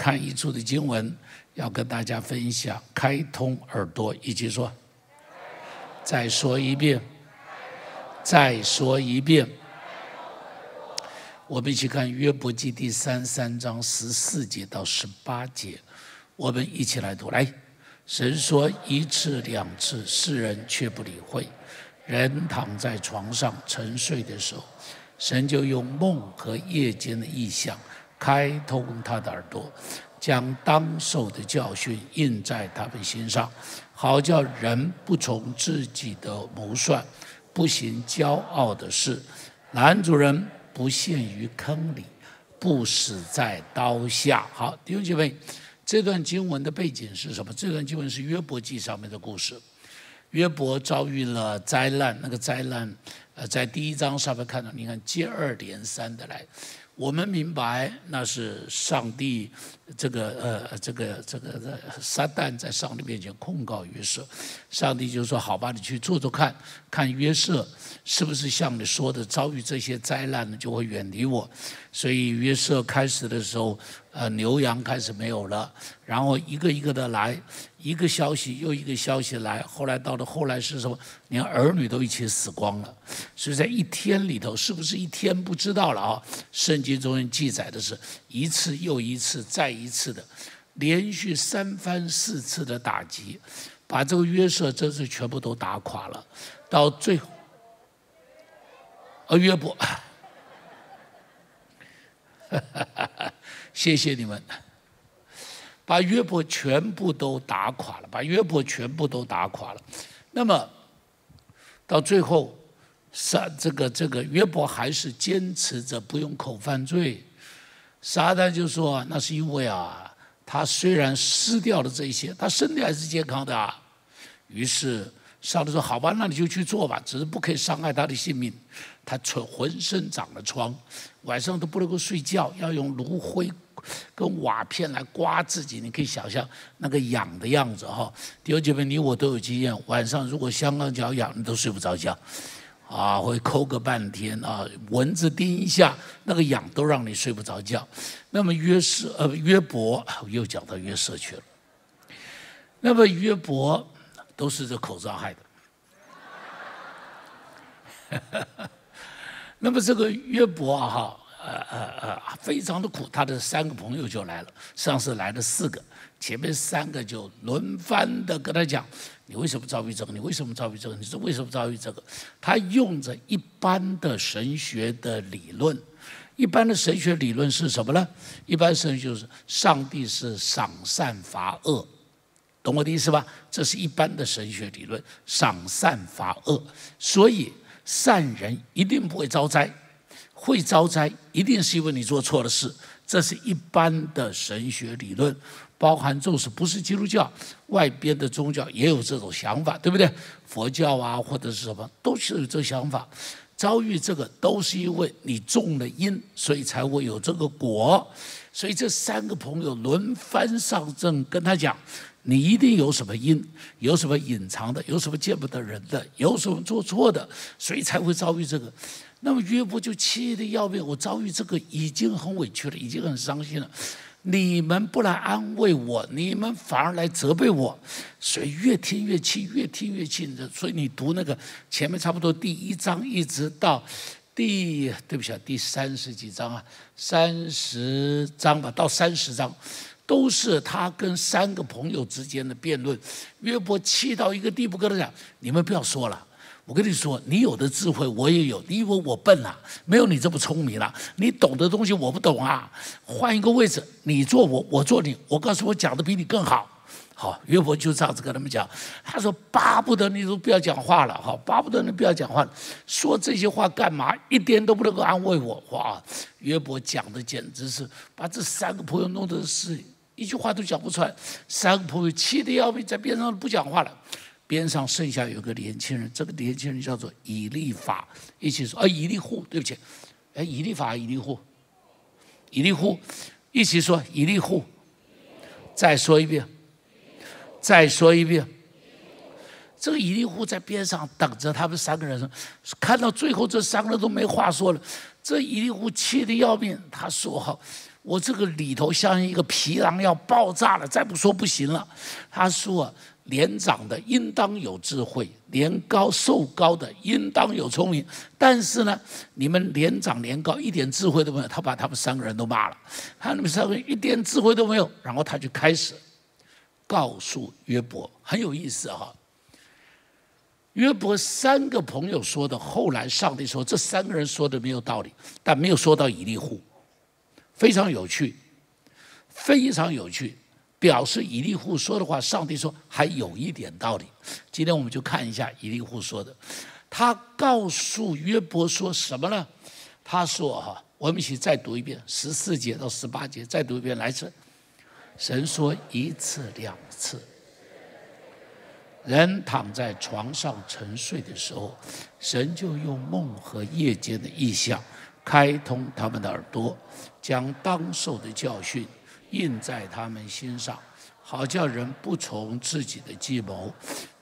看一处的经文，要跟大家分享，开通耳朵，一起说。再说一遍，再说一遍。我们一起看约伯记第三三章十四节到十八节，我们一起来读。来，神说一次两次，世人却不理会。人躺在床上沉睡的时候，神就用梦和夜间的异象开通他的耳朵，将当受的教训印在他们心上，好叫人不从自己的谋算，不行骄傲的事。男主人不陷于坑里，不死在刀下。好，弟兄姐妹，这段经文的背景是什么？这段经文是约伯记上面的故事。约伯遭遇了灾难，那个灾难，呃，在第一章上面看到，你看接二连三的来，我们明白那是上帝这个呃这个这个撒旦在上帝面前控告约瑟，上帝就说好吧，你去做做看看约瑟是不是像你说的遭遇这些灾难呢，就会远离我。所以约瑟开始的时候，呃，牛羊开始没有了，然后一个一个的来，一个消息又一个消息来，后来到了后来是什么？连儿女都一起死光了。所以在一天里头，是不是一天不知道了啊？圣经中记载的是一次又一次，再一次的，连续三番四次的打击，把这个约瑟真是全部都打垮了。到最后，呃，约伯。谢谢你们，把约伯全部都打垮了，把约伯全部都打垮了。那么到最后，三这个这个约伯还是坚持着不用口犯罪。撒旦就说：“那是因为啊，他虽然失掉了这些，他身体还是健康的啊。”于是。上帝说：“好吧，那你就去做吧，只是不可以伤害他的性命。他全浑身长了疮，晚上都不能够睡觉，要用炉灰跟瓦片来刮自己。你可以想象那个痒的样子哈。弟兄姐妹，你我都有经验，晚上如果香港脚痒，你都睡不着觉，啊，会抠个半天啊，蚊子叮一下，那个痒都让你睡不着觉。那么约瑟呃约伯又讲到约瑟去了。那么约伯。”都是这口罩害的。那么这个约伯啊，哈，呃呃呃，非常的苦。他的三个朋友就来了，上次来了四个，前面三个就轮番的跟他讲：“你为什么遭遇这个？你为什么遭遇这个？你是为什么遭遇这个？”他用着一般的神学的理论，一般的神学理论是什么呢？一般神学就是上帝是赏善罚恶。懂我的意思吧？这是一般的神学理论，赏善罚恶，所以善人一定不会遭灾，会遭灾一定是因为你做错了事。这是一般的神学理论，包含纵使不是基督教，外边的宗教也有这种想法，对不对？佛教啊，或者是什么，都是有这想法。遭遇这个都是因为你种了因，所以才会有这个果。所以这三个朋友轮番上阵，跟他讲。你一定有什么因，有什么隐藏的，有什么见不得人的，有什么做错的，所以才会遭遇这个。那么约伯就气得要命，我遭遇这个已经很委屈了，已经很伤心了。你们不来安慰我，你们反而来责备我，所以越听越气，越听越气。所以你读那个前面差不多第一章，一直到第对不起啊，第三十几章啊，三十章吧，到三十章。都是他跟三个朋友之间的辩论。约伯气到一个地步，跟他讲：“你们不要说了，我跟你说，你有的智慧我也有，你以为我笨啊？没有你这么聪明了。你懂的东西我不懂啊。换一个位置，你做我，我做你。我告诉我讲的比你更好。好，约伯就这样子跟他们讲。他说：巴不得你都不要讲话了，好，巴不得你不要讲话。说这些话干嘛？一点都不能够安慰我。哇，约伯讲的简直是把这三个朋友弄得是。一句话都讲不出来，三个朋友气得要命，在边上不讲话了。边上剩下有个年轻人，这个年轻人叫做以利法，一起说啊，以利户，对不起，哎，以利法，以利户，以利户，一起说以利户。再说一遍，再说一遍。这个以利户在边上等着他们三个人，看到最后这三个人都没话说了，这以利户气得要命，他说好。我这个里头像一个皮囊要爆炸了，再不说不行了。他说：“年长的应当有智慧，年高寿高的应当有聪明。但是呢，你们年长年高一点智慧都没有。”他把他们三个人都骂了，他们三个一点智慧都没有。然后他就开始告诉约伯，很有意思哈。约伯三个朋友说的，后来上帝说这三个人说的没有道理，但没有说到以利户。非常有趣，非常有趣，表示以利户说的话，上帝说还有一点道理。今天我们就看一下以利户说的，他告诉约伯说什么呢？他说：“哈，我们一起再读一遍十四节到十八节，再读一遍。来次，神说一次两次，人躺在床上沉睡的时候，神就用梦和夜间的意象。”开通他们的耳朵，将当受的教训印在他们心上，好叫人不从自己的计谋，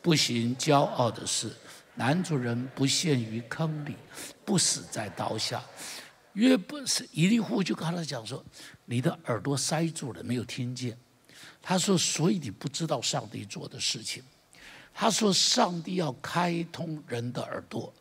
不行骄傲的事。男主人不陷于坑里，不死在刀下。约不是一利户就跟他讲说：“你的耳朵塞住了，没有听见。”他说：“所以你不知道上帝做的事情。”他说：“上帝要开通人的耳朵。”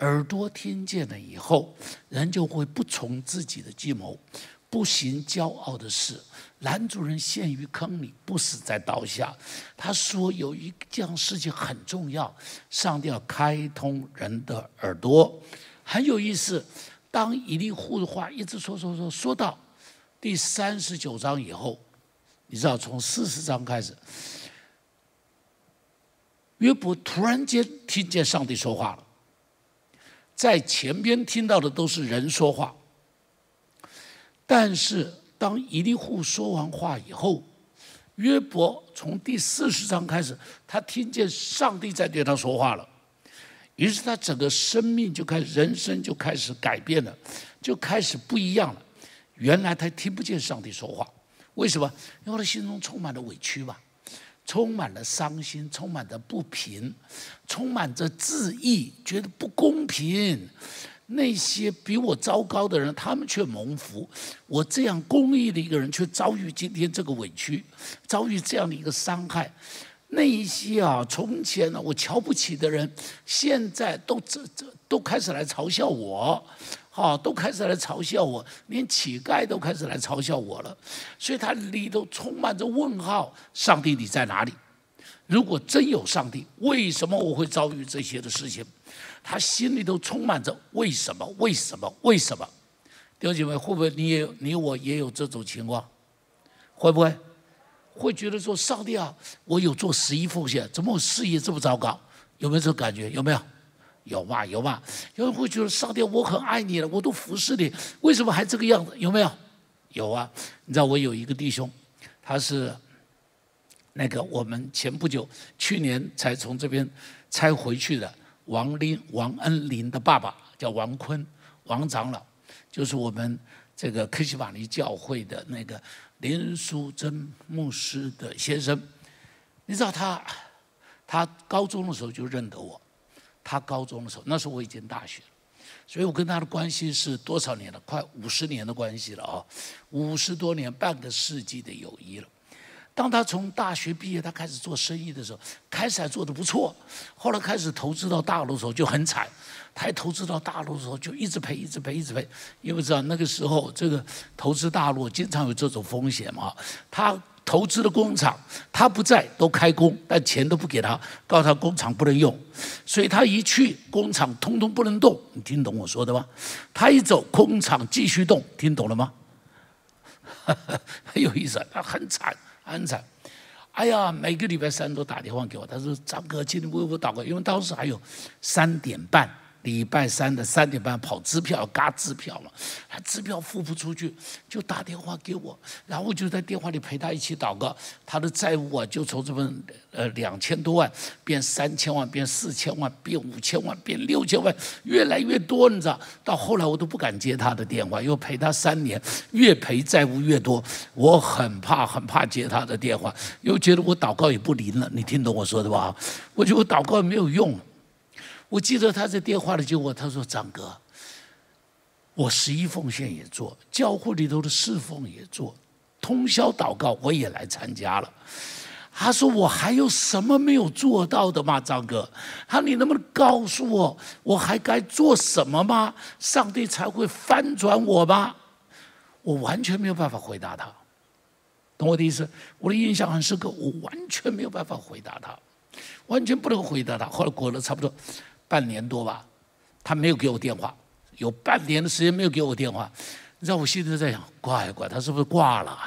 耳朵听见了以后，人就会不从自己的计谋，不行骄傲的事。男主人陷于坑里，不死在刀下。他说有一件事情很重要，上帝要开通人的耳朵，很有意思。当以利户的话一直说说说说到第三十九章以后，你知道从四十章开始，约伯突然间听见上帝说话了。在前边听到的都是人说话，但是当以利户说完话以后，约伯从第四十章开始，他听见上帝在对他说话了，于是他整个生命就开始，人生就开始改变了，就开始不一样了。原来他听不见上帝说话，为什么？因为他心中充满了委屈吧。充满了伤心，充满着不平，充满着自义，觉得不公平。那些比我糟糕的人，他们却蒙福；我这样公益的一个人，却遭遇今天这个委屈，遭遇这样的一个伤害。那一些啊，从前呢我瞧不起的人，现在都这这都开始来嘲笑我。好，都开始来嘲笑我，连乞丐都开始来嘲笑我了，所以他里头充满着问号：上帝你在哪里？如果真有上帝，为什么我会遭遇这些的事情？他心里头充满着为什么？为什么？为什么？弟兄姐妹，会不会你也你我也有这种情况？会不会？会觉得说上帝啊，我有做十一奉献，怎么我事业这么糟糕？有没有这种感觉？有没有？有吧，有吧，有人会觉得上帝，我很爱你了，我都服侍你，为什么还这个样子？有没有？有啊，你知道我有一个弟兄，他是那个我们前不久去年才从这边拆回去的王林王恩林的爸爸，叫王坤王长老，就是我们这个克西玛尼教会的那个林淑珍牧师的先生。你知道他，他高中的时候就认得我。他高中的时候，那时候我已经大学了，所以我跟他的关系是多少年了？快五十年的关系了啊，五十多年，半个世纪的友谊了。当他从大学毕业，他开始做生意的时候，开始还做的不错，后来开始投资到大陆的时候就很惨。他投资到大陆的时候就一直赔，一直赔，一直赔，因为知道那个时候这个投资大陆经常有这种风险嘛。他。投资的工厂，他不在都开工，但钱都不给他，告诉他工厂不能用，所以他一去工厂通通不能动。你听懂我说的吗？他一走工厂继续动，听懂了吗？很有意思，他很惨，安仔。哎呀，每个礼拜三都打电话给我，他说张哥，今天为我祷告，因为当时还有三点半。礼拜三的三点半跑支票，嘎支票嘛，他支票付不出去，就打电话给我，然后就在电话里陪他一起祷告，他的债务啊就从这么呃两千多万变三千万，变四千万，变五千万，变六千万，越来越多，你知道？到后来我都不敢接他的电话，因为陪他三年，越陪债务越多，我很怕很怕接他的电话，又觉得我祷告也不灵了，你听懂我说的吧？我觉得我祷告也没有用。我记得他在电话里就我，他说：“张哥，我十一奉献也做，教会里头的侍奉也做，通宵祷告我也来参加了。他说：“我还有什么没有做到的吗，张哥？他说你能不能告诉我，我还该做什么吗？上帝才会翻转我吗？”我完全没有办法回答他，懂我的意思？我的印象很深刻，我完全没有办法回答他，完全不能回答他。后来过了差不多半年多吧，他没有给我电话，有半年的时间没有给我电话，你知道我心里在想：怪怪，他是不是挂了？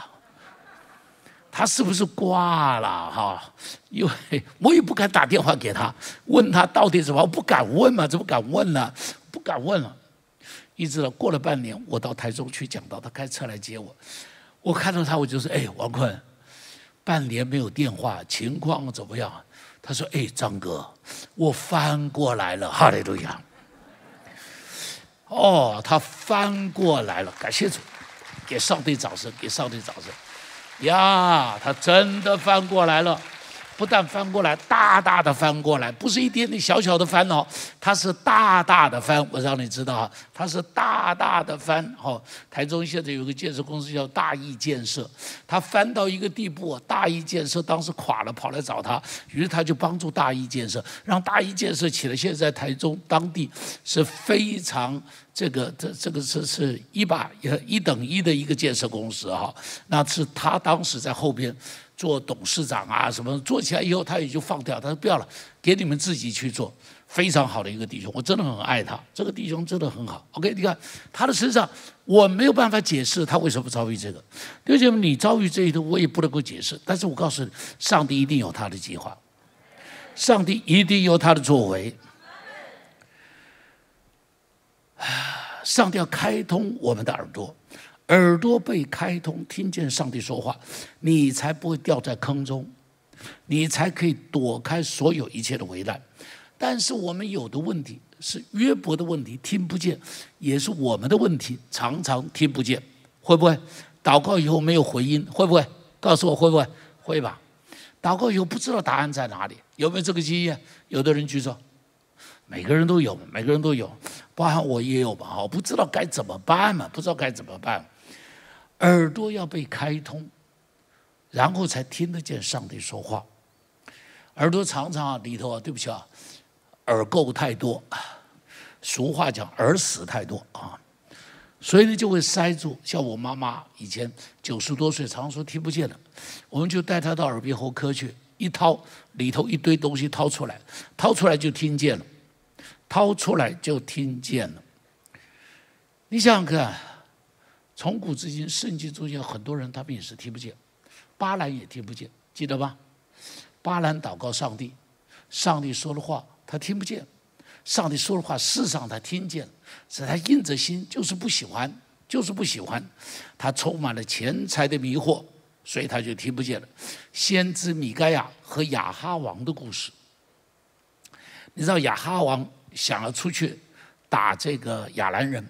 他是不是挂了哈？因为我也不敢打电话给他，问他到底怎么，我不敢问嘛，怎么敢问呢？不敢问了。一直到过了半年，我到台中去讲到，他开车来接我，我看到他，我就说：“哎，王坤，半年没有电话，情况怎么样？”他说：“哎，张哥，我翻过来了，哈利路亚。”哦，他翻过来了，感谢主，给上帝掌声，给上帝掌声。呀，他真的翻过来了，不但翻过来，大大的翻过来，不是一点点小小的翻哦，他是大大的翻。我让你知道，他是大大的翻。哦，台中现在有个建设公司叫大义建设，他翻到一个地步，大义建设当时垮了，跑来找他，于是他就帮助大义建设，让大义建设起来。现在台中当地是非常。这个这这个是是一把一等一的一个建设公司哈，那是他当时在后边做董事长啊什么，做起来以后他也就放掉，他说不要了，给你们自己去做，非常好的一个弟兄，我真的很爱他，这个弟兄真的很好。OK，你看他的身上我没有办法解释他为什么遭遇这个，弟兄们，你遭遇这一段我也不能够解释，但是我告诉你，上帝一定有他的计划，上帝一定有他的作为。上帝要开通我们的耳朵，耳朵被开通，听见上帝说话，你才不会掉在坑中，你才可以躲开所有一切的危难。但是我们有的问题是约伯的问题，听不见，也是我们的问题，常常听不见。会不会祷告以后没有回音？会不会告诉我会不会？会吧。祷告以后不知道答案在哪里，有没有这个经验？有的人举手。每个人都有，每个人都有，包含我也有吧？哈，不知道该怎么办嘛？不知道该怎么办，耳朵要被开通，然后才听得见上帝说话。耳朵常常啊里头啊，对不起啊，耳垢太多，俗话讲耳屎太多啊，所以呢就会塞住。像我妈妈以前九十多岁，常说听不见了，我们就带她到耳鼻喉科去，一掏里头一堆东西掏出来，掏出来就听见了。掏出来就听见了。你想想看，从古至今，圣经中间很多人他们也是听不见，巴兰也听不见，记得吧？巴兰祷告上帝，上帝说的话他听不见，上帝说的话事实上他听见，是他硬着心就是不喜欢，就是不喜欢，他充满了钱财的迷惑，所以他就听不见了。先知米盖亚和亚哈王的故事，你知道亚哈王？想要出去打这个亚兰人，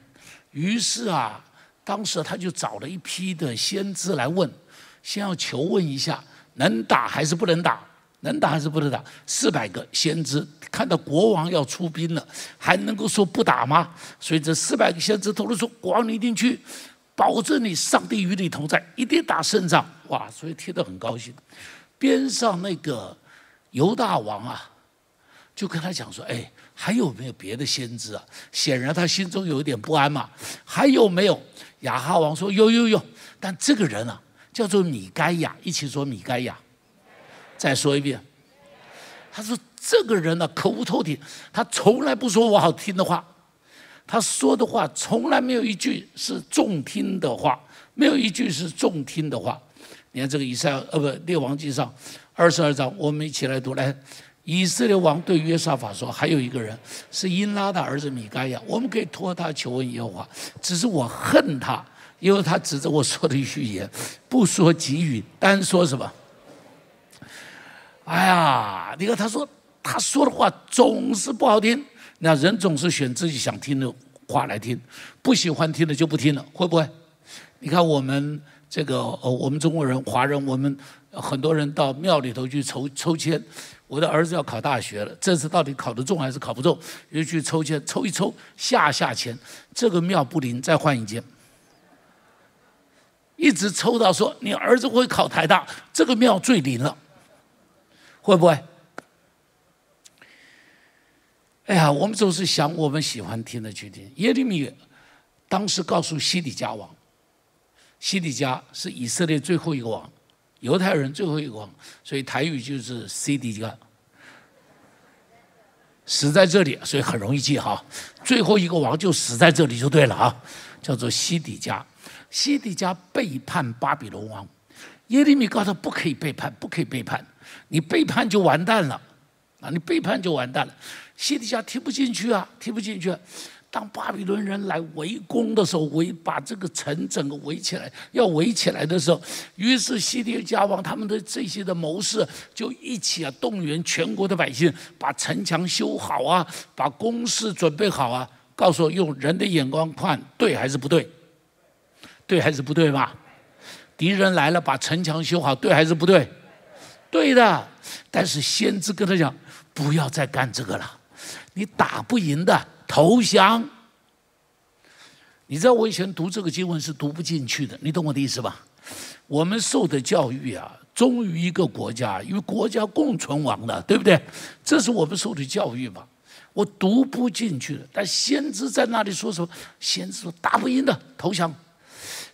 于是啊，当时他就找了一批的先知来问，先要求问一下能打还是不能打，能打还是不能打。四百个先知看到国王要出兵了，还能够说不打吗？所以这四百个先知都说：“国王你一定去，保证你上帝与你同在，一定打胜仗。”哇，所以听得很高兴。边上那个犹大王啊，就跟他讲说：“哎。”还有没有别的先知啊？显然他心中有一点不安嘛。还有没有？亚哈王说有有有，但这个人啊叫做米该亚，一起说米该亚。再说一遍，他说这个人呢口无透顶，他从来不说我好听的话，他说的话从来没有一句是中听的话，没有一句是中听的话。你看这个以赛呃不列王记上二十二章，我们一起来读来。以色列王对约沙法说：“还有一个人是因拉的儿子米该亚，我们可以托他求问耶和华。只是我恨他，因为他指着我说的预言，不说给予，单说什么？哎呀，你看他说他说的话总是不好听。那人总是选自己想听的话来听，不喜欢听的就不听了，会不会？你看我们这个呃，我们中国人、华人，我们很多人到庙里头去抽抽签，我的儿子要考大学了，这次到底考得中还是考不中？又去抽签，抽一抽下下签，这个庙不灵，再换一间。一直抽到说你儿子会考台大，这个庙最灵了，会不会？哎呀，我们总是想我们喜欢听的去听。耶利米当时告诉西底家王，西底家是以色列最后一个王，犹太人最后一个王，所以台语就是西底家，死在这里，所以很容易记哈。最后一个王就死在这里就对了啊，叫做西底家。西底家背叛巴比伦王，耶利米告诉他不可以背叛，不可以背叛，你背叛就完蛋了，啊，你背叛就完蛋了。西底家听不进去啊，听不进去。当巴比伦人来围攻的时候，围把这个城整个围起来，要围起来的时候，于是西底家王他们的这些的谋士就一起啊动员全国的百姓，把城墙修好啊，把工事准备好啊，告诉我用人的眼光看对还是不对。对还是不对吧？敌人来了，把城墙修好，对还是不对？对的。但是先知跟他讲，不要再干这个了，你打不赢的，投降。你知道我以前读这个经文是读不进去的，你懂我的意思吧？我们受的教育啊，忠于一个国家，与国家共存亡的，对不对？这是我们受的教育嘛。我读不进去的，但先知在那里说什么？先知说打不赢的，投降。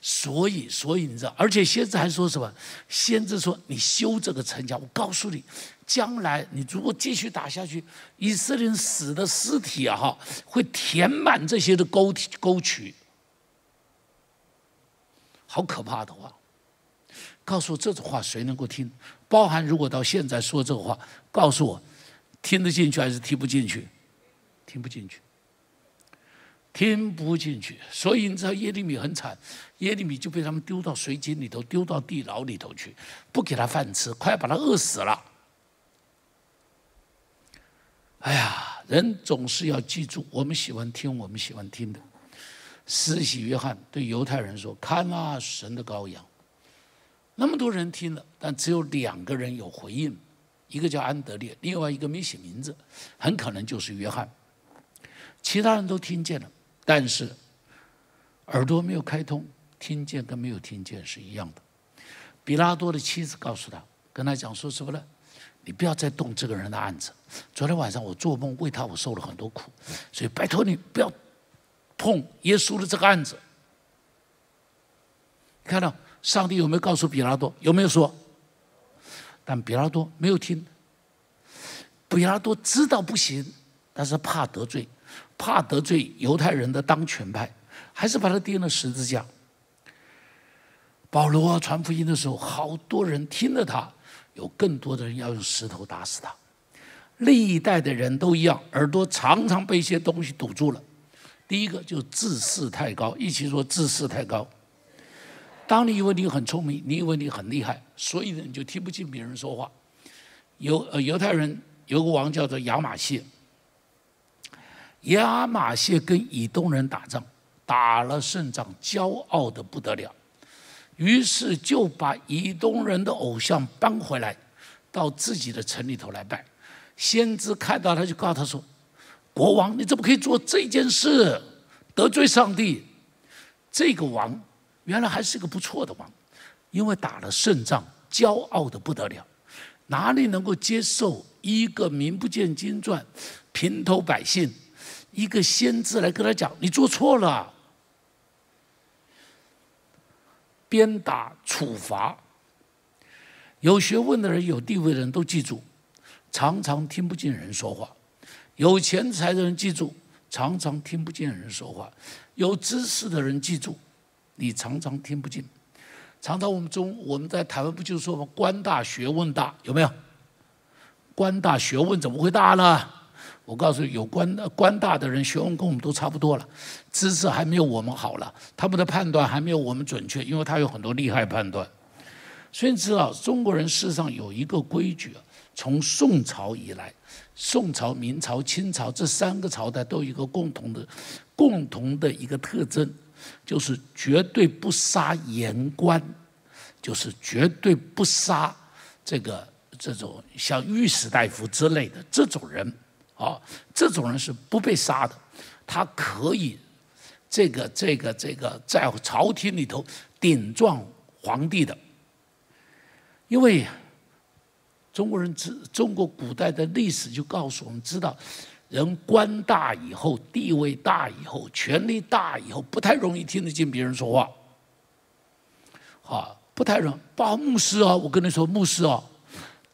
所以，所以你知道，而且先知还说什么？先知说：“你修这个城墙，我告诉你，将来你如果继续打下去，以色列人死的尸体啊，哈，会填满这些的沟沟渠，好可怕的话。告诉我这种话谁能够听？包含如果到现在说这个话，告诉我听得进去还是听不进去？听不进去。”听不进去，所以你知道耶利米很惨，耶利米就被他们丢到水井里头，丢到地牢里头去，不给他饭吃，快把他饿死了。哎呀，人总是要记住，我们喜欢听我们喜欢听的。施洗约翰对犹太人说：“看啊，神的羔羊。”那么多人听了，但只有两个人有回应，一个叫安德烈，另外一个没写名字，很可能就是约翰。其他人都听见了。但是耳朵没有开通，听见跟没有听见是一样的。比拉多的妻子告诉他，跟他讲说什么呢？你不要再动这个人的案子。昨天晚上我做梦为他我受了很多苦，所以拜托你不要碰耶稣的这个案子。看到上帝有没有告诉比拉多？有没有说？但比拉多没有听。比拉多知道不行，但是怕得罪。怕得罪犹太人的当权派，还是把他钉了十字架。保罗传福音的时候，好多人听了他，有更多的人要用石头打死他。历代的人都一样，耳朵常常被一些东西堵住了。第一个就自视太高，一起说自视太高。当你以为你很聪明，你以为你很厉害，所以呢你就听不进别人说话。犹呃犹太人有个王叫做亚玛谢。亚玛谢跟以东人打仗，打了胜仗，骄傲的不得了，于是就把以东人的偶像搬回来，到自己的城里头来拜。先知看到他就告诉他说：“国王，你怎么可以做这件事，得罪上帝？”这个王原来还是个不错的王，因为打了胜仗，骄傲的不得了，哪里能够接受一个名不见经传、平头百姓？一个先知来跟他讲：“你做错了，鞭打处罚。有学问的人、有地位的人都记住，常常听不进人说话；有钱财的人记住，常常听不见人说话；有知识的人记住，你常常听不进。常常我们中我们在台湾不就说吗？官大学问大，有没有？官大学问怎么会大呢？”我告诉你，有官官大的人学问跟我们都差不多了，知识还没有我们好了，他们的判断还没有我们准确，因为他有很多厉害判断。所以你知道，中国人事实上有一个规矩，从宋朝以来，宋朝、明朝、清朝这三个朝代都有一个共同的、共同的一个特征，就是绝对不杀言官，就是绝对不杀这个这种像御史大夫之类的这种人，啊，这种人是不被杀的，他可以这个这个这个在朝廷里头顶撞皇帝的，因为中国人知中国古代的历史就告诉我们知道。人官大以后，地位大以后，权力大以后，不太容易听得进别人说话。啊，不太容。包括牧师啊，我跟你说，牧师啊，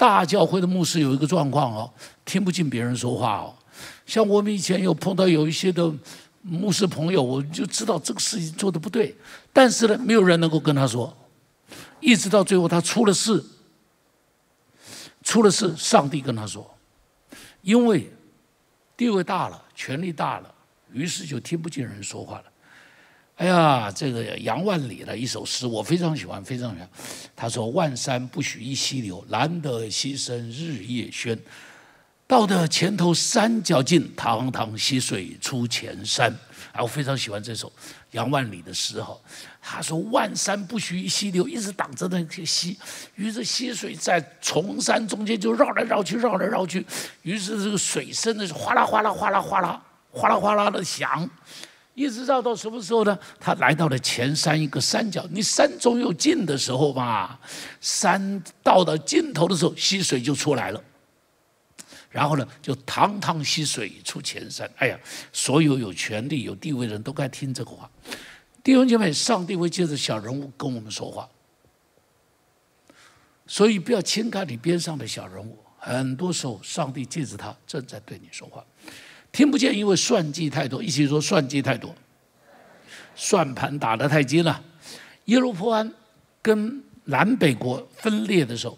大教会的牧师有一个状况哦，听不进别人说话哦。像我们以前有碰到有一些的牧师朋友，我就知道这个事情做的不对，但是呢，没有人能够跟他说，一直到最后他出了事，出了事，上帝跟他说，因为。地位大了，权力大了，于是就听不进人说话了。哎呀，这个杨万里的一首诗，我非常喜欢，非常喜欢。他说：“万山不许一溪流，难得溪声日夜喧。到得前头山脚尽，堂堂溪水出前山。”啊，我非常喜欢这首杨万里的诗哈。他说：“万山不许一溪流，一直挡着那些溪，于是溪水在崇山中间就绕来绕去，绕来绕去。于是这个水声呢是哗啦哗啦哗啦哗啦哗啦哗啦的响。”一直绕到什么时候呢？他来到了前山一个山脚，你山总有尽的时候嘛。山到了尽头的时候，溪水就出来了。然后呢，就堂堂溪水出前山。哎呀，所有有权力、有地位的人都该听这个话。弟兄姐妹，上帝会借着小人物跟我们说话，所以不要轻看你边上的小人物。很多时候，上帝借着他正在对你说话。听不见，因为算计太多。一起说算计太多，算盘打得太精了。耶罗波安跟南北国分裂的时候，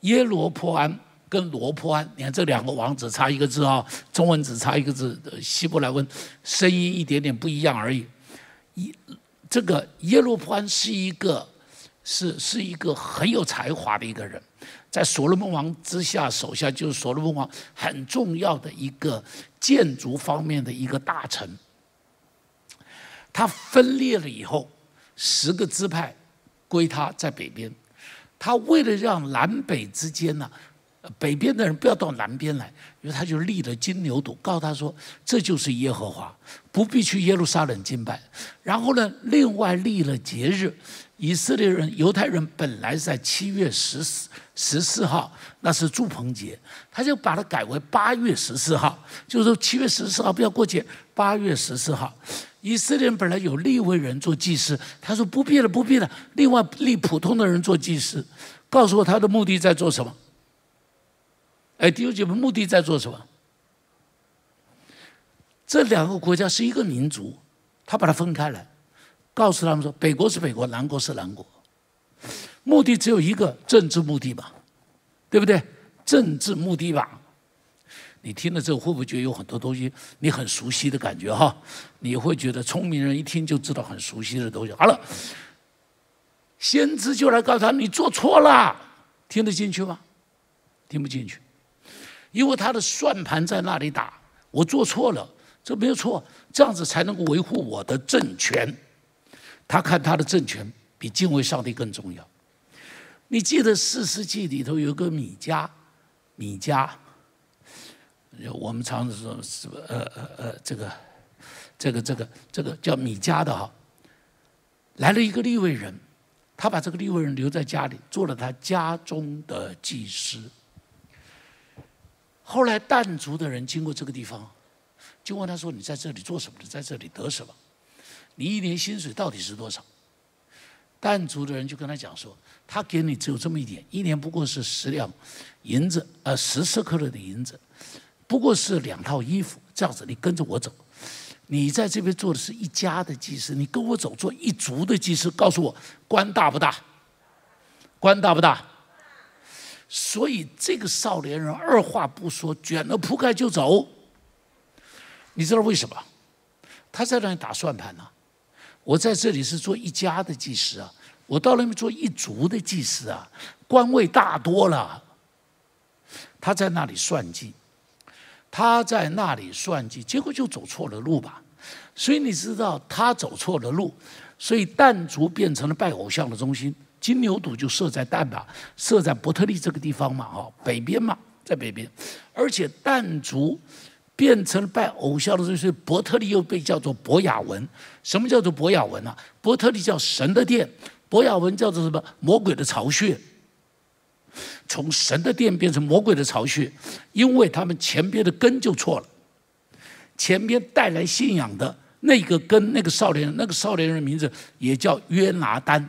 耶罗波安跟罗波安，你看这两个王子差一个字啊，中文只差一个字，希伯来文声音一点点不一样而已。耶，这个耶罗波安是一个是是一个很有才华的一个人。在所罗门王之下，手下就是所罗门王很重要的一个建筑方面的一个大臣。他分裂了以后，十个支派归他在北边。他为了让南北之间呢，北边的人不要到南边来，因为他就立了金牛犊，告诉他说这就是耶和华，不必去耶路撒冷敬拜。然后呢，另外立了节日。以色列人、犹太人本来在七月十四十四号，那是祝棚节，他就把它改为八月十四号，就是说七月十四号不要过节，八月十四号。以色列人本来有立位人做祭司，他说不必了，不必了，另外立普通的人做祭司。告诉我他的目的在做什么？哎，弟兄姐妹，目的在做什么？这两个国家是一个民族，他把它分开来。告诉他们说，北国是北国，南国是南国，目的只有一个，政治目的吧，对不对？政治目的吧。你听了之后会不会觉得有很多东西你很熟悉的感觉哈？你会觉得聪明人一听就知道很熟悉的东西。好了，先知就来告诉他你做错了，听得进去吗？听不进去，因为他的算盘在那里打，我做错了，这没有错，这样子才能够维护我的政权。他看他的政权比敬畏上帝更重要。你记得四世纪里头有个米迦，米迦，我们常说是呃呃呃这个这个这个这个叫米迦的哈，来了一个利未人，他把这个利未人留在家里，做了他家中的祭司。后来但族的人经过这个地方，就问他说：“你在这里做什么？你在这里得什么？”你一年薪水到底是多少？但族的人就跟他讲说，他给你只有这么一点，一年不过是十两银子，呃，十四克勒的银子，不过是两套衣服。这样子，你跟着我走，你在这边做的是一家的祭司，你跟我走做一族的祭司，告诉我官大不大？官大不大？所以这个少年人二话不说，卷了铺盖就走。你知道为什么？他在那里打算盘呢。我在这里是做一家的祭司啊，我到那边做一族的祭司啊，官位大多了。他在那里算计，他在那里算计，结果就走错了路吧。所以你知道他走错了路，所以弹族变成了拜偶像的中心，金牛犊就设在蛋吧，设在伯特利这个地方嘛，哈，北边嘛，在北边，而且蛋族变成拜偶像的时候，所以伯特利又被叫做博雅文。什么叫做博雅文呢？伯特利叫神的殿，博雅文叫做什么？魔鬼的巢穴。从神的殿变成魔鬼的巢穴，因为他们前边的根就错了。前边带来信仰的那个根，那个少年，那个少年人名字也叫约拿丹，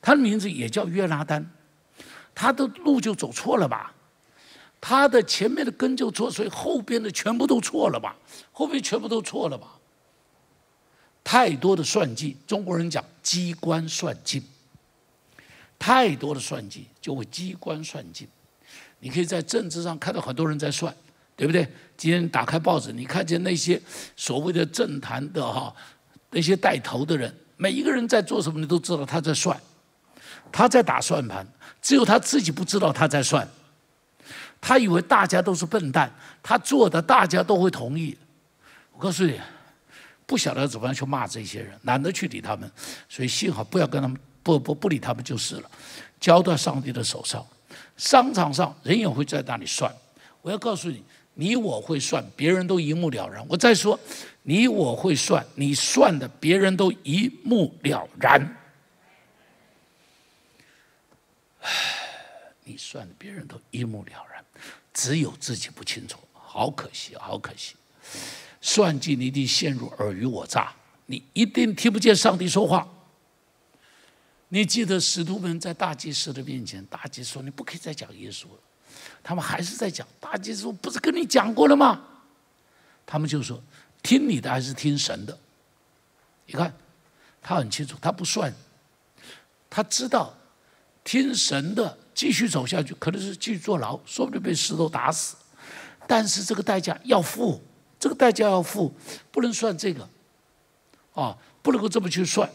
他的名字也叫约拿丹，他的路就走错了吧？他的前面的根就错，所以后边的全部都错了吧？后边全部都错了吧？太多的算计，中国人讲机关算尽。太多的算计就会机关算尽，你可以在政治上看到很多人在算，对不对？今天打开报纸，你看见那些所谓的政坛的哈那些带头的人，每一个人在做什么，你都知道他在算，他在打算盘，只有他自己不知道他在算，他以为大家都是笨蛋，他做的大家都会同意。我告诉你，不晓得怎么样去骂这些人，懒得去理他们，所以幸好不要跟他们。不不不理他们就是了，交到上帝的手上。商场上人也会在那里算。我要告诉你，你我会算，别人都一目了然。我再说，你我会算，你算的别人都一目了然。你算的别人都一目了然，只有自己不清楚，好可惜，好可惜。算计你一定陷入尔虞我诈，你一定听不见上帝说话。你记得使徒们在大祭司的面前，大祭司说：“你不可以再讲耶稣了。”他们还是在讲。大祭司：“不是跟你讲过了吗？”他们就说：“听你的还是听神的？”你看，他很清楚，他不算，他知道听神的继续走下去，可能是继续坐牢，说不定被石头打死。但是这个代价要付，这个代价要付，不能算这个，啊，不能够这么去算。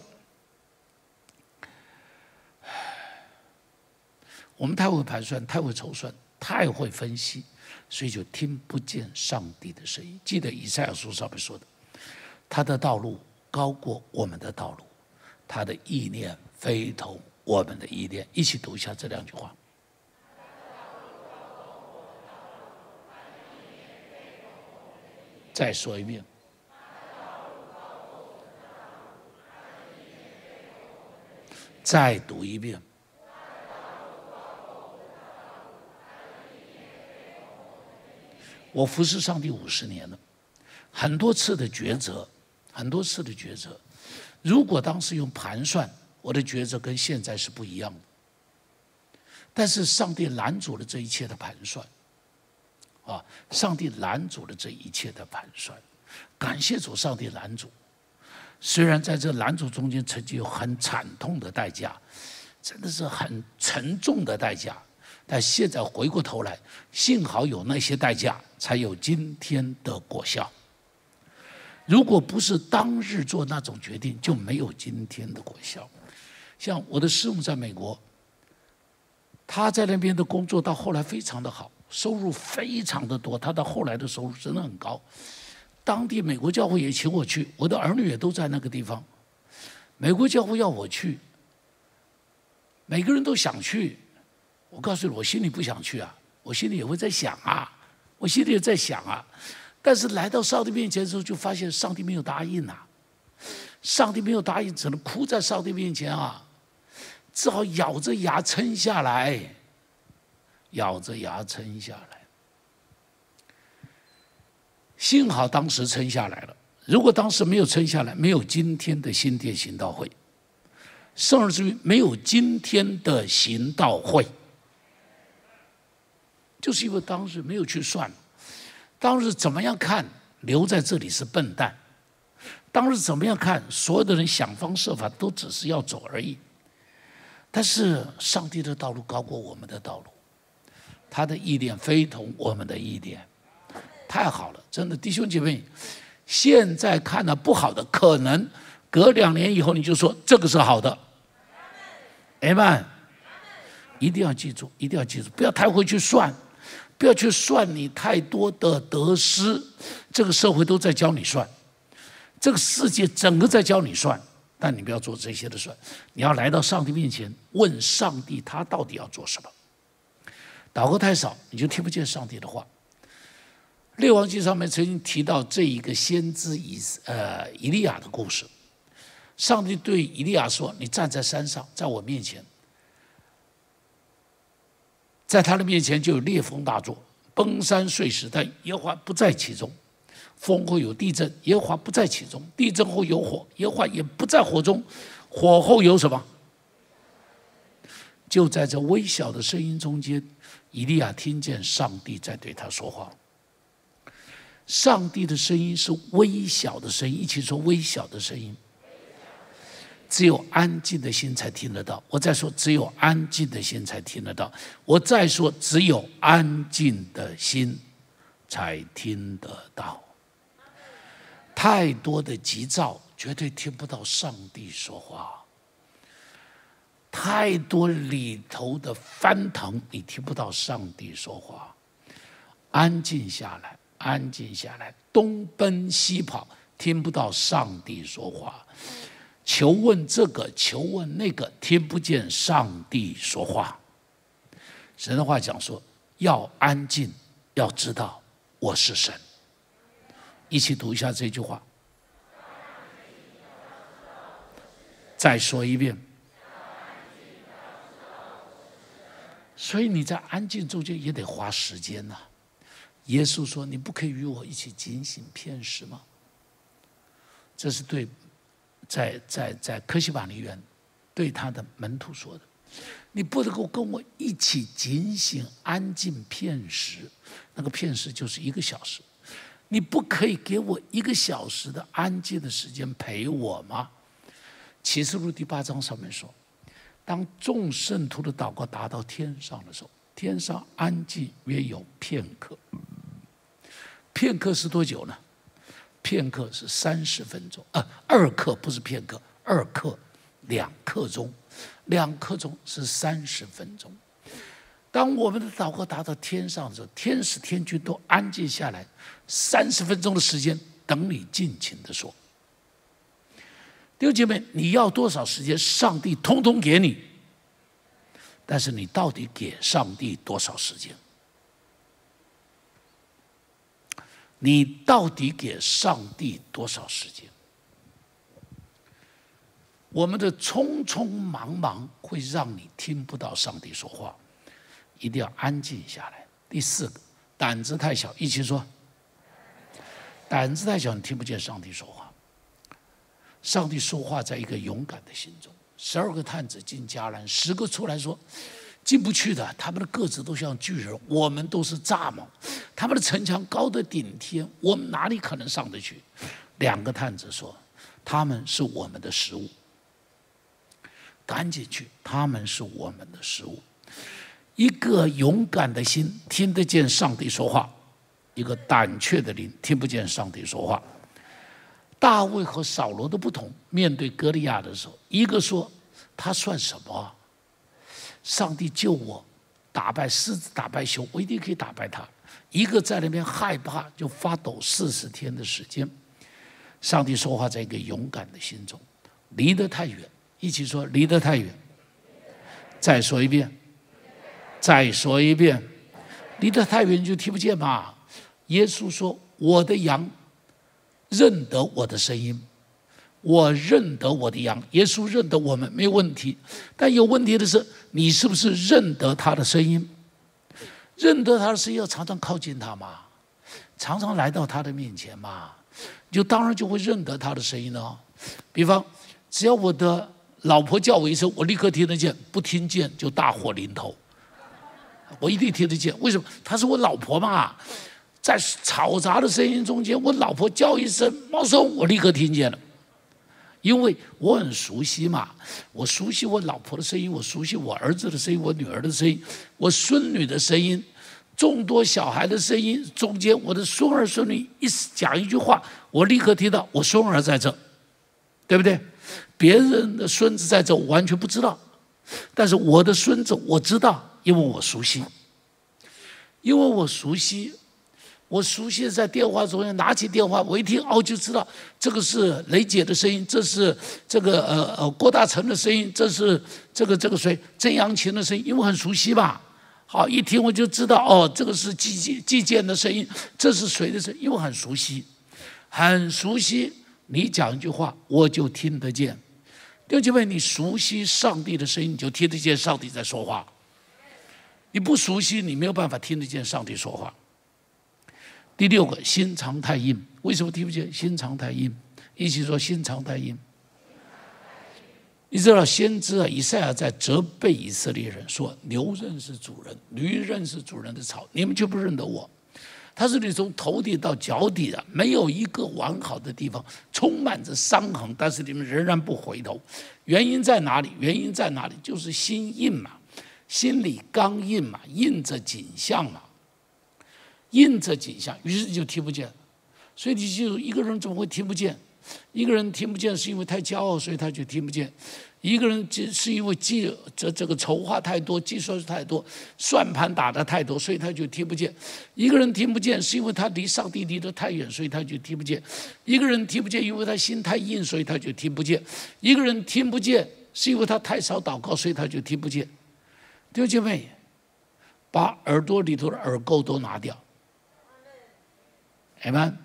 我们太会盘算，太会筹算，太会分析，所以就听不见上帝的声音。记得以赛亚书上面说的：“他的道路高过我们的道路，他的意念非同我们的意念。”一起读一下这两句话。再说一遍。再读一遍。我服侍上帝五十年了，很多次的抉择，很多次的抉择。如果当时用盘算，我的抉择跟现在是不一样的。但是上帝拦阻了这一切的盘算，啊，上帝拦阻了这一切的盘算。感谢主，上帝拦阻。虽然在这拦阻中间，曾经有很惨痛的代价，真的是很沉重的代价。但现在回过头来，幸好有那些代价，才有今天的果效。如果不是当日做那种决定，就没有今天的果效。像我的师母在美国，他在那边的工作到后来非常的好，收入非常的多。他到后来的收入真的很高。当地美国教会也请我去，我的儿女也都在那个地方。美国教会要我去，每个人都想去。我告诉你，我心里不想去啊，我心里也会在想啊，我心里也在想啊，但是来到上帝面前的时候，就发现上帝没有答应呐，上帝没有答应，只能哭在上帝面前啊，只好咬着牙撑下来，咬着牙撑下来。幸好当时撑下来了，如果当时没有撑下来，没有今天的新店行道会，甚至于没有今天的行道会。就是因为当时没有去算，当时怎么样看留在这里是笨蛋，当时怎么样看所有的人想方设法都只是要走而已。但是上帝的道路高过我们的道路，他的意念非同我们的意念，太好了，真的弟兄姐妹，现在看的不好的，可能隔两年以后你就说这个是好的，哎们，一定要记住，一定要记住，不要太会去算。不要去算你太多的得失，这个社会都在教你算，这个世界整个在教你算，但你不要做这些的事，你要来到上帝面前，问上帝他到底要做什么。祷告太少，你就听不见上帝的话。列王记上面曾经提到这一个先知以呃以利亚的故事。上帝对以利亚说：“你站在山上，在我面前，在他的面前就有烈风大作，崩山碎石，但耶和华不在其中；风后有地震，耶和华不在其中；地震后有火，耶和华也不在火中；火后有什么？就在这微小的声音中间，以利亚听见上帝在对他说话。”上帝的声音是微小的声音，一起说微小的声音。只有安静的心才听得到。我再说，只有安静的心才听得到。我再说，只有安静的心才听得到。太多的急躁，绝对听不到上帝说话。太多里头的翻腾，你听不到上帝说话。安静下来。安静下来，东奔西跑，听不到上帝说话；求问这个，求问那个，听不见上帝说话。神的话讲说：要安静，要知道我是神。一起读一下这句话，再说一遍。所以你在安静中间也得花时间呐。耶稣说：“你不可以与我一起警醒片时吗？”这是对在在在科西瓦尼园对他的门徒说的。你不能够跟我一起警醒安静片时，那个片时就是一个小时。你不可以给我一个小时的安静的时间陪我吗？启示录第八章上面说，当众圣徒的祷告达到天上的时候，天上安静约有片刻。片刻是多久呢？片刻是三十分钟啊，二刻不是片刻，二刻两刻钟，两刻钟是三十分钟。当我们的祷告达到天上的时候，天使天君都安静下来，三十分钟的时间等你尽情的说。弟兄姐妹，你要多少时间，上帝通通给你。但是你到底给上帝多少时间？你到底给上帝多少时间？我们的匆匆忙忙会让你听不到上帝说话，一定要安静下来。第四个，胆子太小，一起说。胆子太小，你听不见上帝说话。上帝说话在一个勇敢的心中。十二个探子进迦南，十个出来说。进不去的，他们的个子都像巨人，我们都是蚱蜢。他们的城墙高得顶天，我们哪里可能上得去？两个探子说：“他们是我们的食物，赶紧去，他们是我们的食物。”一个勇敢的心听得见上帝说话，一个胆怯的灵听不见上帝说话。大卫和扫罗的不同，面对歌利亚的时候，一个说：“他算什么？”上帝救我，打败狮子，打败熊，我一定可以打败他。一个在那边害怕，就发抖四十天的时间。上帝说话在一个勇敢的心中，离得太远，一起说离得太远。再说一遍，再说一遍，离得太远就听不见嘛。耶稣说：“我的羊认得我的声音。”我认得我的羊，耶稣认得我们没有问题，但有问题的是，你是不是认得他的声音？认得他的声音，要常常靠近他嘛，常常来到他的面前嘛，就当然就会认得他的声音了。比方，只要我的老婆叫我一声，我立刻听得见；不听见就大祸临头。我一定听得见，为什么？她是我老婆嘛，在嘈杂的声音中间，我老婆叫一声“猫叔”，我立刻听见了。因为我很熟悉嘛，我熟悉我老婆的声音，我熟悉我儿子的声音，我女儿的声音，我孙女的声音，众多小孩的声音中间，我的孙儿孙女一讲一句话，我立刻听到我孙儿在这，对不对？别人的孙子在这，我完全不知道，但是我的孙子我知道，因为我熟悉，因为我熟悉，我熟悉在电话中间拿起电话，我一听哦就知道这个是雷姐的声音，这是这个呃呃郭大成的声音，这是这个这个谁曾阳琴的声音，因为很熟悉吧。好，一听我就知道哦，这个是季季季建的声音，这是谁的声音？因为很熟悉，很熟悉。你讲一句话，我就听得见。弟兄姐妹，你熟悉上帝的声音，你就听得见上帝在说话。你不熟悉，你没有办法听得见上帝说话。第六个心肠太硬，为什么听不见？心肠太硬，一起说心肠太硬。你知道先知啊，以赛亚在责备以色列人说：“牛认识主人，驴认识主人的草，你们却不认得我。他说你从头顶到脚底的，没有一个完好的地方，充满着伤痕，但是你们仍然不回头。原因在哪里？原因在哪里？就是心硬嘛，心里刚硬嘛，硬着景象嘛。”硬着景象，于是就听不见。所以你就一个人怎么会听不见？一个人听不见是因为太骄傲，所以他就听不见。一个人就是因为计这这个筹划太多，计算太多，算盘打的太多，所以他就听不见。一个人听不见是因为他离上帝离得太远，所以他就听不见。一个人听不见，因为他心太硬，所以他就听不见。一个人听不见是因为他太少祷告，所以他就听不见。弟兄姐妹，把耳朵里头的耳垢都拿掉。哎们，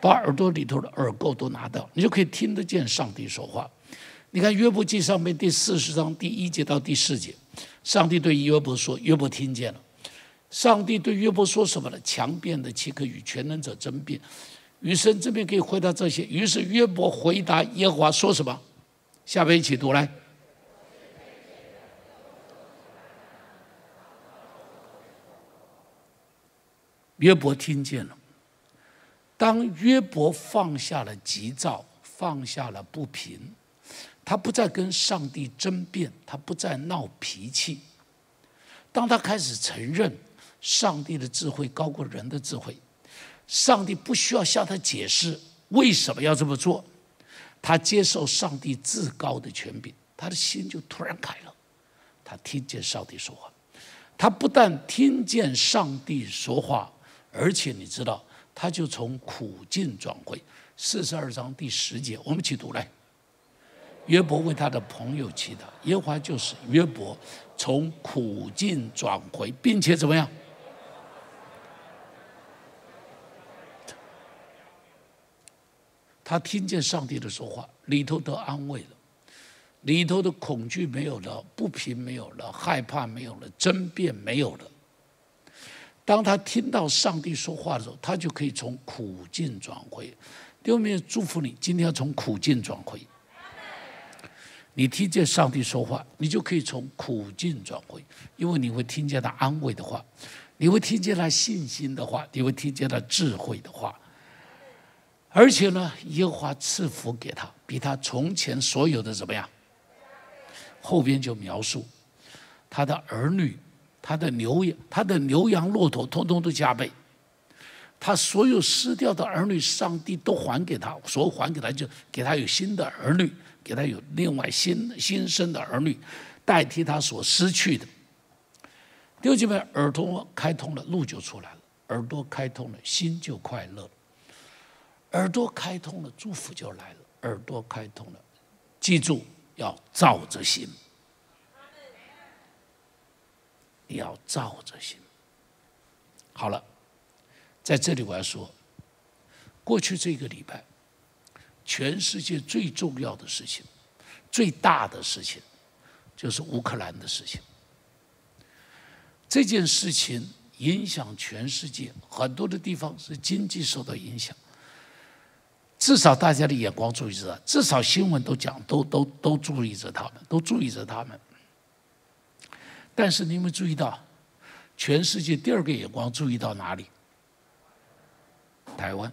把耳朵里头的耳垢都拿掉，你就可以听得见上帝说话。你看约伯记上面第四十章第一节到第四节，上帝对约伯说：“约伯听见了。”上帝对约伯说什么呢？强辩的岂可与全能者争辩？与神这边可以回答这些。于是约伯回答耶和华说什么？下边一起读来。约伯听见了。当约伯放下了急躁，放下了不平，他不再跟上帝争辩，他不再闹脾气。当他开始承认上帝的智慧高过人的智慧，上帝不需要向他解释为什么要这么做，他接受上帝至高的权柄，他的心就突然开了。他听见上帝说话，他不但听见上帝说话，而且你知道。他就从苦境转回，四十二章第十节，我们一起读来。约伯为他的朋友祈祷，耶和华就是约伯从苦境转回，并且怎么样？他听见上帝的说话，里头得安慰了，里头的恐惧没有了，不平没有了，害怕没有了，争辩没有了。当他听到上帝说话的时候，他就可以从苦境转回。第二面祝福你，今天要从苦境转回。你听见上帝说话，你就可以从苦境转回，因为你会听见他安慰的话，你会听见他信心的话，你会听见他智慧的话。而且呢，耶和华赐福给他，比他从前所有的怎么样？后边就描述他的儿女。他的牛羊，他的牛羊骆驼，通通都加倍。他所有失掉的儿女，上帝都还给他，所有还给他，就给他有新的儿女，给他有另外新新生的儿女，代替他所失去的。弟兄姐妹，耳朵开通了，路就出来了；耳朵开通了，心就快乐；耳朵开通了，祝福就来了；耳朵开通了，记住要照着心。你要照着行。好了，在这里我要说，过去这个礼拜，全世界最重要的事情、最大的事情，就是乌克兰的事情。这件事情影响全世界，很多的地方是经济受到影响。至少大家的眼光注意着，至少新闻都讲，都都都注意着他们，都注意着他们。但是你有没有注意到，全世界第二个眼光注意到哪里？台湾，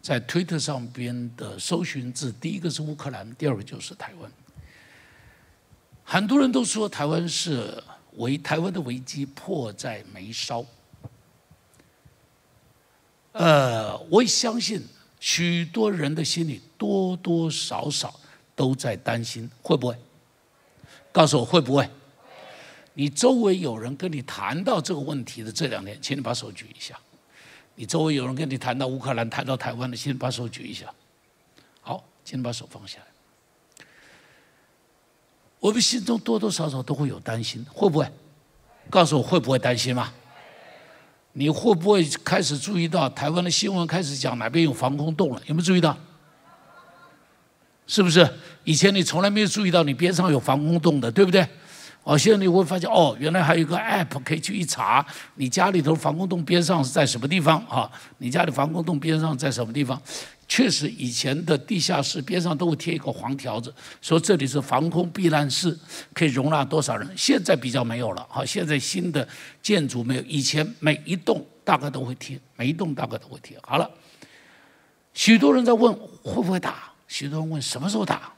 在推特上边的搜寻字，第一个是乌克兰，第二个就是台湾。很多人都说台湾是危，台湾的危机迫在眉梢。呃，我相信许多人的心里多多少少都在担心，会不会？告诉我会不会？你周围有人跟你谈到这个问题的这两天，请你把手举一下。你周围有人跟你谈到乌克兰、谈到台湾的，请你把手举一下。好，请你把手放下来。我们心中多多少少都会有担心，会不会？告诉我会不会担心吗？你会不会开始注意到台湾的新闻开始讲哪边有防空洞了？有没有注意到？是不是？以前你从来没有注意到你边上有防空洞的，对不对？哦，现在你会发现，哦，原来还有一个 app 可以去一查，你家里头防空洞边上是在什么地方啊？你家里防空洞边上在什么地方？确实，以前的地下室边上都会贴一个黄条子，说这里是防空避难室，可以容纳多少人。现在比较没有了，好，现在新的建筑没有，以前每一栋大概都会贴，每一栋大概都会贴。好了，许多人在问会不会打，许多人问什么时候打，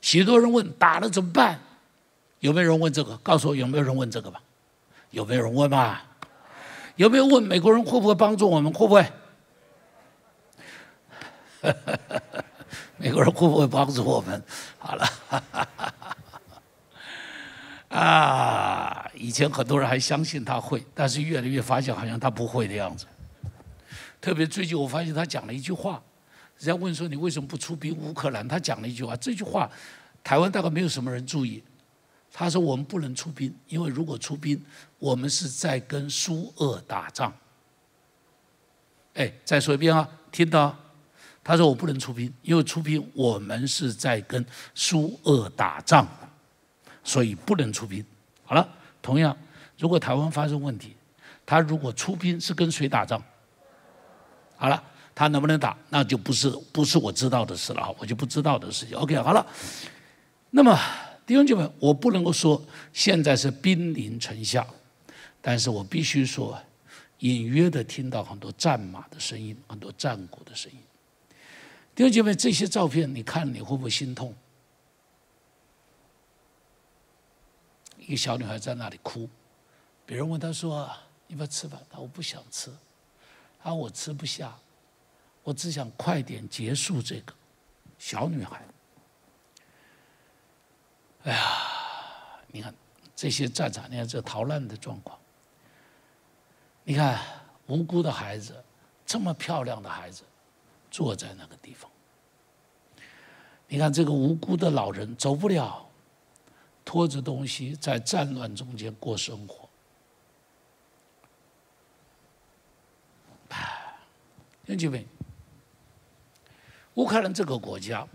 许多人问打了怎么办？有没有人问这个？告诉我有没有人问这个吧？有没有人问吧？有没有问美国人会不会帮助我们？会不会？美国人会不会帮助我们？好了，啊，以前很多人还相信他会，但是越来越发现好像他不会的样子。特别最近我发现他讲了一句话，人家问说你为什么不出兵乌克兰？他讲了一句话，这句话台湾大概没有什么人注意。他说：“我们不能出兵，因为如果出兵，我们是在跟苏俄打仗。”哎，再说一遍啊，听到？他说：“我不能出兵，因为出兵我们是在跟苏俄打仗，所以不能出兵。”好了，同样，如果台湾发生问题，他如果出兵是跟谁打仗？好了，他能不能打，那就不是不是我知道的事了，我就不知道的事情。OK，好了，那么。弟兄姐妹，我不能够说现在是兵临城下，但是我必须说，隐约的听到很多战马的声音，很多战鼓的声音。弟兄姐妹，这些照片你看你会不会心痛？一个小女孩在那里哭，别人问她说：“你不要吃饭？”她我不想吃，她我吃不下，我只想快点结束这个。”小女孩。哎呀，你看这些战场，你看这逃难的状况，你看无辜的孩子，这么漂亮的孩子，坐在那个地方。你看这个无辜的老人走不了，拖着东西在战乱中间过生活。哎，兄弟们，乌克兰这个国家，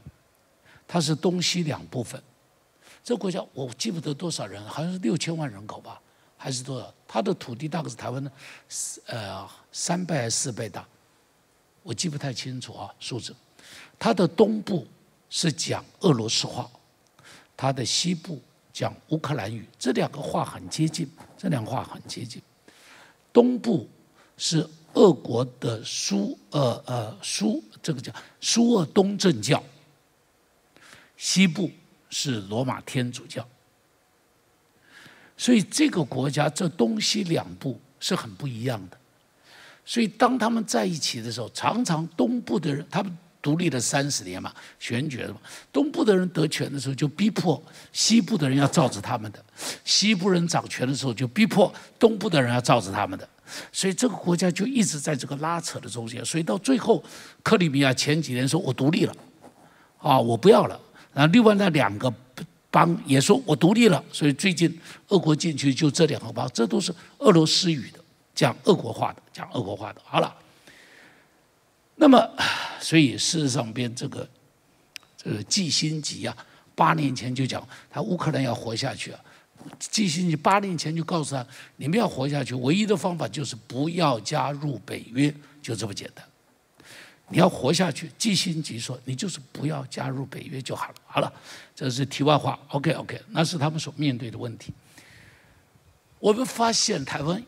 它是东西两部分。这个国家我记不得多少人，好像是六千万人口吧，还是多少？它的土地大概是台湾的呃三倍还是四倍大，我记不太清楚啊数字。它的东部是讲俄罗斯话，它的西部讲乌克兰语，这两个话很接近，这两个话很接近。东部是俄国的苏呃呃苏这个叫苏俄东正教，西部。是罗马天主教，所以这个国家这东西两部是很不一样的。所以当他们在一起的时候，常常东部的人他们独立了三十年嘛，选举了嘛，东部的人得权的时候就逼迫西部的人要照着他们的；西部人掌权的时候就逼迫东部的人要照着他们的。所以这个国家就一直在这个拉扯的中间。所以到最后，克里米亚前几年说我独立了，啊，我不要了。然后另外那两个邦也说我独立了，所以最近俄国进去就这两个邦，这都是俄罗斯语的，讲俄国话的，讲俄国话的。好了，那么所以事实上边这个这个季辛吉啊，八年前就讲他乌克兰要活下去啊，季辛吉八年前就告诉他，你们要活下去，唯一的方法就是不要加入北约，就这么简单。你要活下去，季辛吉说：“你就是不要加入北约就好了。”好了，这是题外话。OK OK，那是他们所面对的问题。我们发现台湾，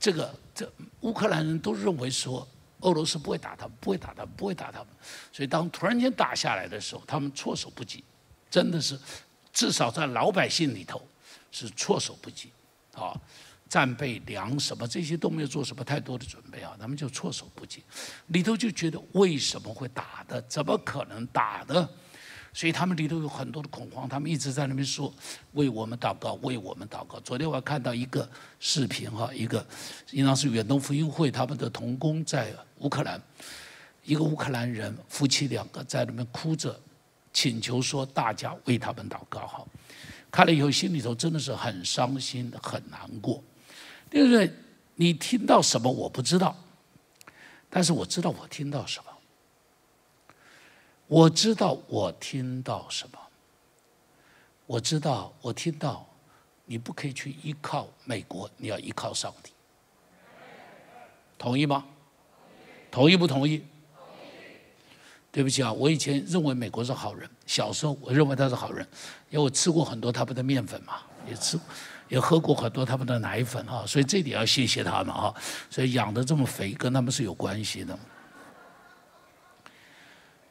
这个这乌克兰人都认为说俄罗斯不会打他们，不会打他们，不会打他们。所以当突然间打下来的时候，他们措手不及，真的是至少在老百姓里头是措手不及啊。战备粮什么这些都没有做什么太多的准备啊，他们就措手不及，里头就觉得为什么会打的？怎么可能打的？所以他们里头有很多的恐慌，他们一直在那边说为我们祷告，为我们祷告。昨天我还看到一个视频哈，一个应当是远东福音会他们的童工在乌克兰，一个乌克兰人夫妻两个在那边哭着请求说大家为他们祷告哈。看了以后心里头真的是很伤心很难过，对不对？你听到什么我不知道，但是我知道我听到什么。我知道我听到什么，我知道我听到，你不可以去依靠美国，你要依靠上帝，同意吗？同意不同意？对不起啊，我以前认为美国是好人，小时候我认为他是好人，因为我吃过很多他们的面粉嘛，也吃，也喝过很多他们的奶粉啊，所以这点要谢谢他们啊，所以养的这么肥，跟他们是有关系的。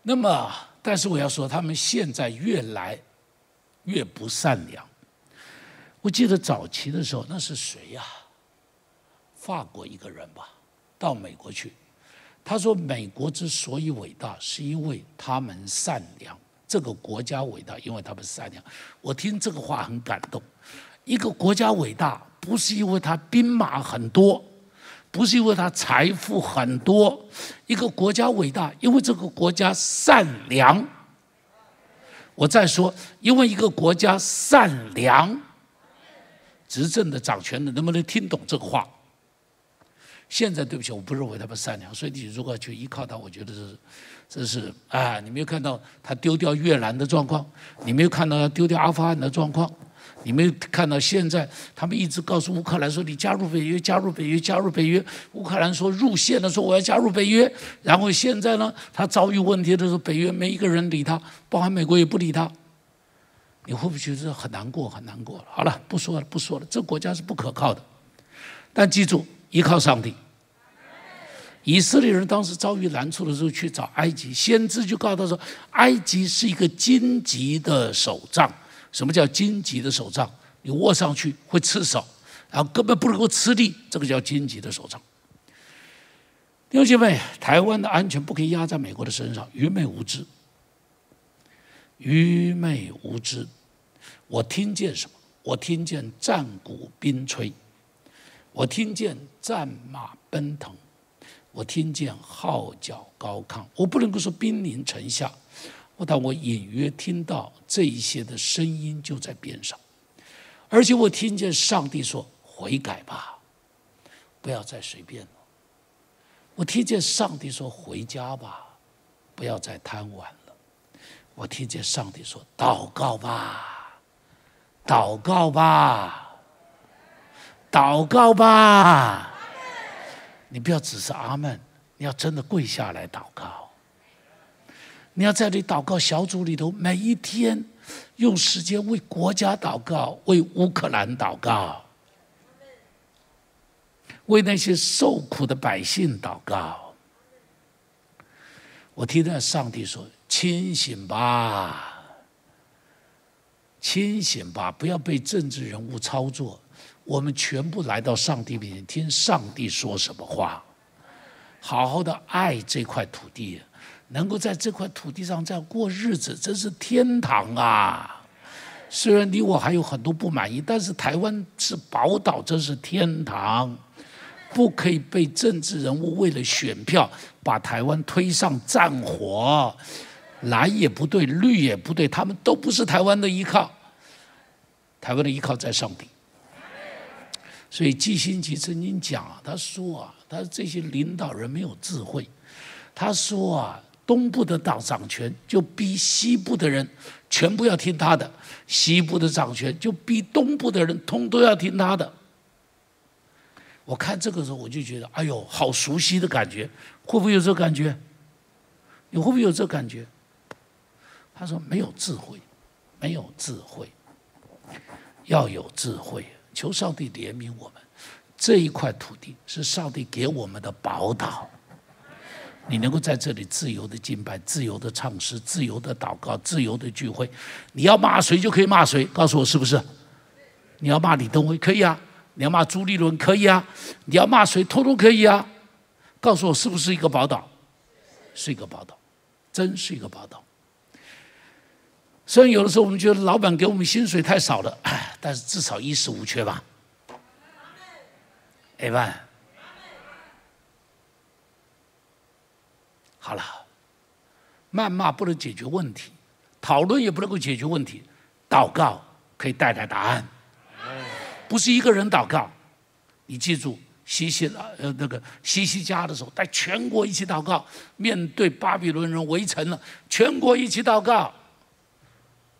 那么，但是我要说，他们现在越来越不善良。我记得早期的时候，那是谁呀？法国一个人吧，到美国去，他说：“美国之所以伟大，是因为他们善良。这个国家伟大，因为他们善良。”我听这个话很感动。一个国家伟大，不是因为他兵马很多。不是因为他财富很多，一个国家伟大，因为这个国家善良。我再说，因为一个国家善良，执政的、掌权的能不能听懂这个话？现在对不起，我不认为他们善良，所以你如果去依靠他，我觉得是，这是啊，你没有看到他丢掉越南的状况，你没有看到他丢掉阿富汗的状况。你没有看到现在，他们一直告诉乌克兰说：“你加入北约，加入北约，加入北约。”乌克兰说入线的时候我要加入北约。然后现在呢，他遭遇问题的时候，北约没一个人理他，包含美国也不理他。你会不会觉得很难过？很难过？好了，不说了，不说了。这国家是不可靠的。但记住，依靠上帝。以色列人当时遭遇难处的时候，去找埃及先知，就告诉他说：“埃及是一个荆棘的手杖。”什么叫荆棘的手杖？你握上去会刺手，然后根本不能够吃力，这个叫荆棘的手杖。弟兄姐妹，台湾的安全不可以压在美国的身上，愚昧无知，愚昧无知。我听见什么？我听见战鼓兵吹，我听见战马奔腾，我听见号角高亢。我不能够说兵临城下。但我隐约听到这一些的声音就在边上，而且我听见上帝说：“悔改吧，不要再随便了。”我听见上帝说：“回家吧，不要再贪玩了。”我听见上帝说：“祷告吧，祷告吧，祷告吧。”你不要只是阿门，你要真的跪下来祷告。你要在你祷告小组里头，每一天用时间为国家祷告，为乌克兰祷告，为那些受苦的百姓祷告。我听到上帝说：“清醒吧，清醒吧，不要被政治人物操作。我们全部来到上帝面前，听上帝说什么话，好好的爱这块土地。”能够在这块土地上这样过日子，真是天堂啊！虽然你我还有很多不满意，但是台湾是宝岛，真是天堂，不可以被政治人物为了选票把台湾推上战火。蓝也不对，绿也不对，他们都不是台湾的依靠。台湾的依靠在上帝。所以季新奇曾经讲啊，他说啊，他这些领导人没有智慧。他说啊。东部的党掌权，就逼西部的人全部要听他的；西部的掌权，就逼东部的人通都要听他的。我看这个时候，我就觉得，哎呦，好熟悉的感觉，会不会有这感觉？你会不会有这感觉？他说没有智慧，没有智慧，要有智慧，求上帝怜悯我们。这一块土地是上帝给我们的宝岛。你能够在这里自由的敬拜、自由的唱诗、自由的祷告、自由的聚会，你要骂谁就可以骂谁，告诉我是不是？你要骂李登辉可以啊，你要骂朱立伦可以啊，你要骂谁通通可以啊，告诉我是不是一个宝岛？是一个宝岛，真是一个宝岛。虽然有的时候我们觉得老板给我们薪水太少了，哎，但是至少衣食无缺吧。哎万，好了，谩骂不能解决问题，讨论也不能够解决问题，祷告可以带来答案。不是一个人祷告，你记住，西西拉呃那个西西家的时候，带全国一起祷告，面对巴比伦人围城了，全国一起祷告。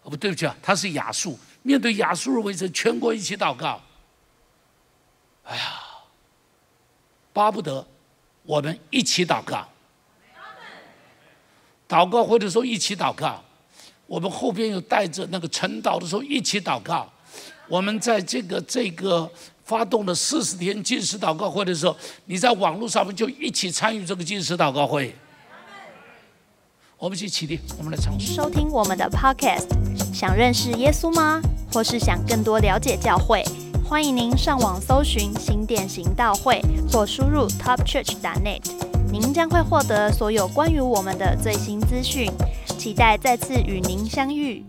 哦不对不起啊，他是亚述，面对亚述人围城，全国一起祷告。哎呀，巴不得我们一起祷告，祷告会的时候一起祷告，我们后边有带着那个晨祷的时候一起祷告。我们在这个这个发动了四十天禁食祷告会的时候，你在网络上面就一起参与这个禁食祷告会。我们去起起立，我们来唱。收听我们的 Podcast，想认识耶稣吗？或是想更多了解教会？欢迎您上网搜寻新店行道会，或输入 topchurch.net，您将会获得所有关于我们的最新资讯。期待再次与您相遇。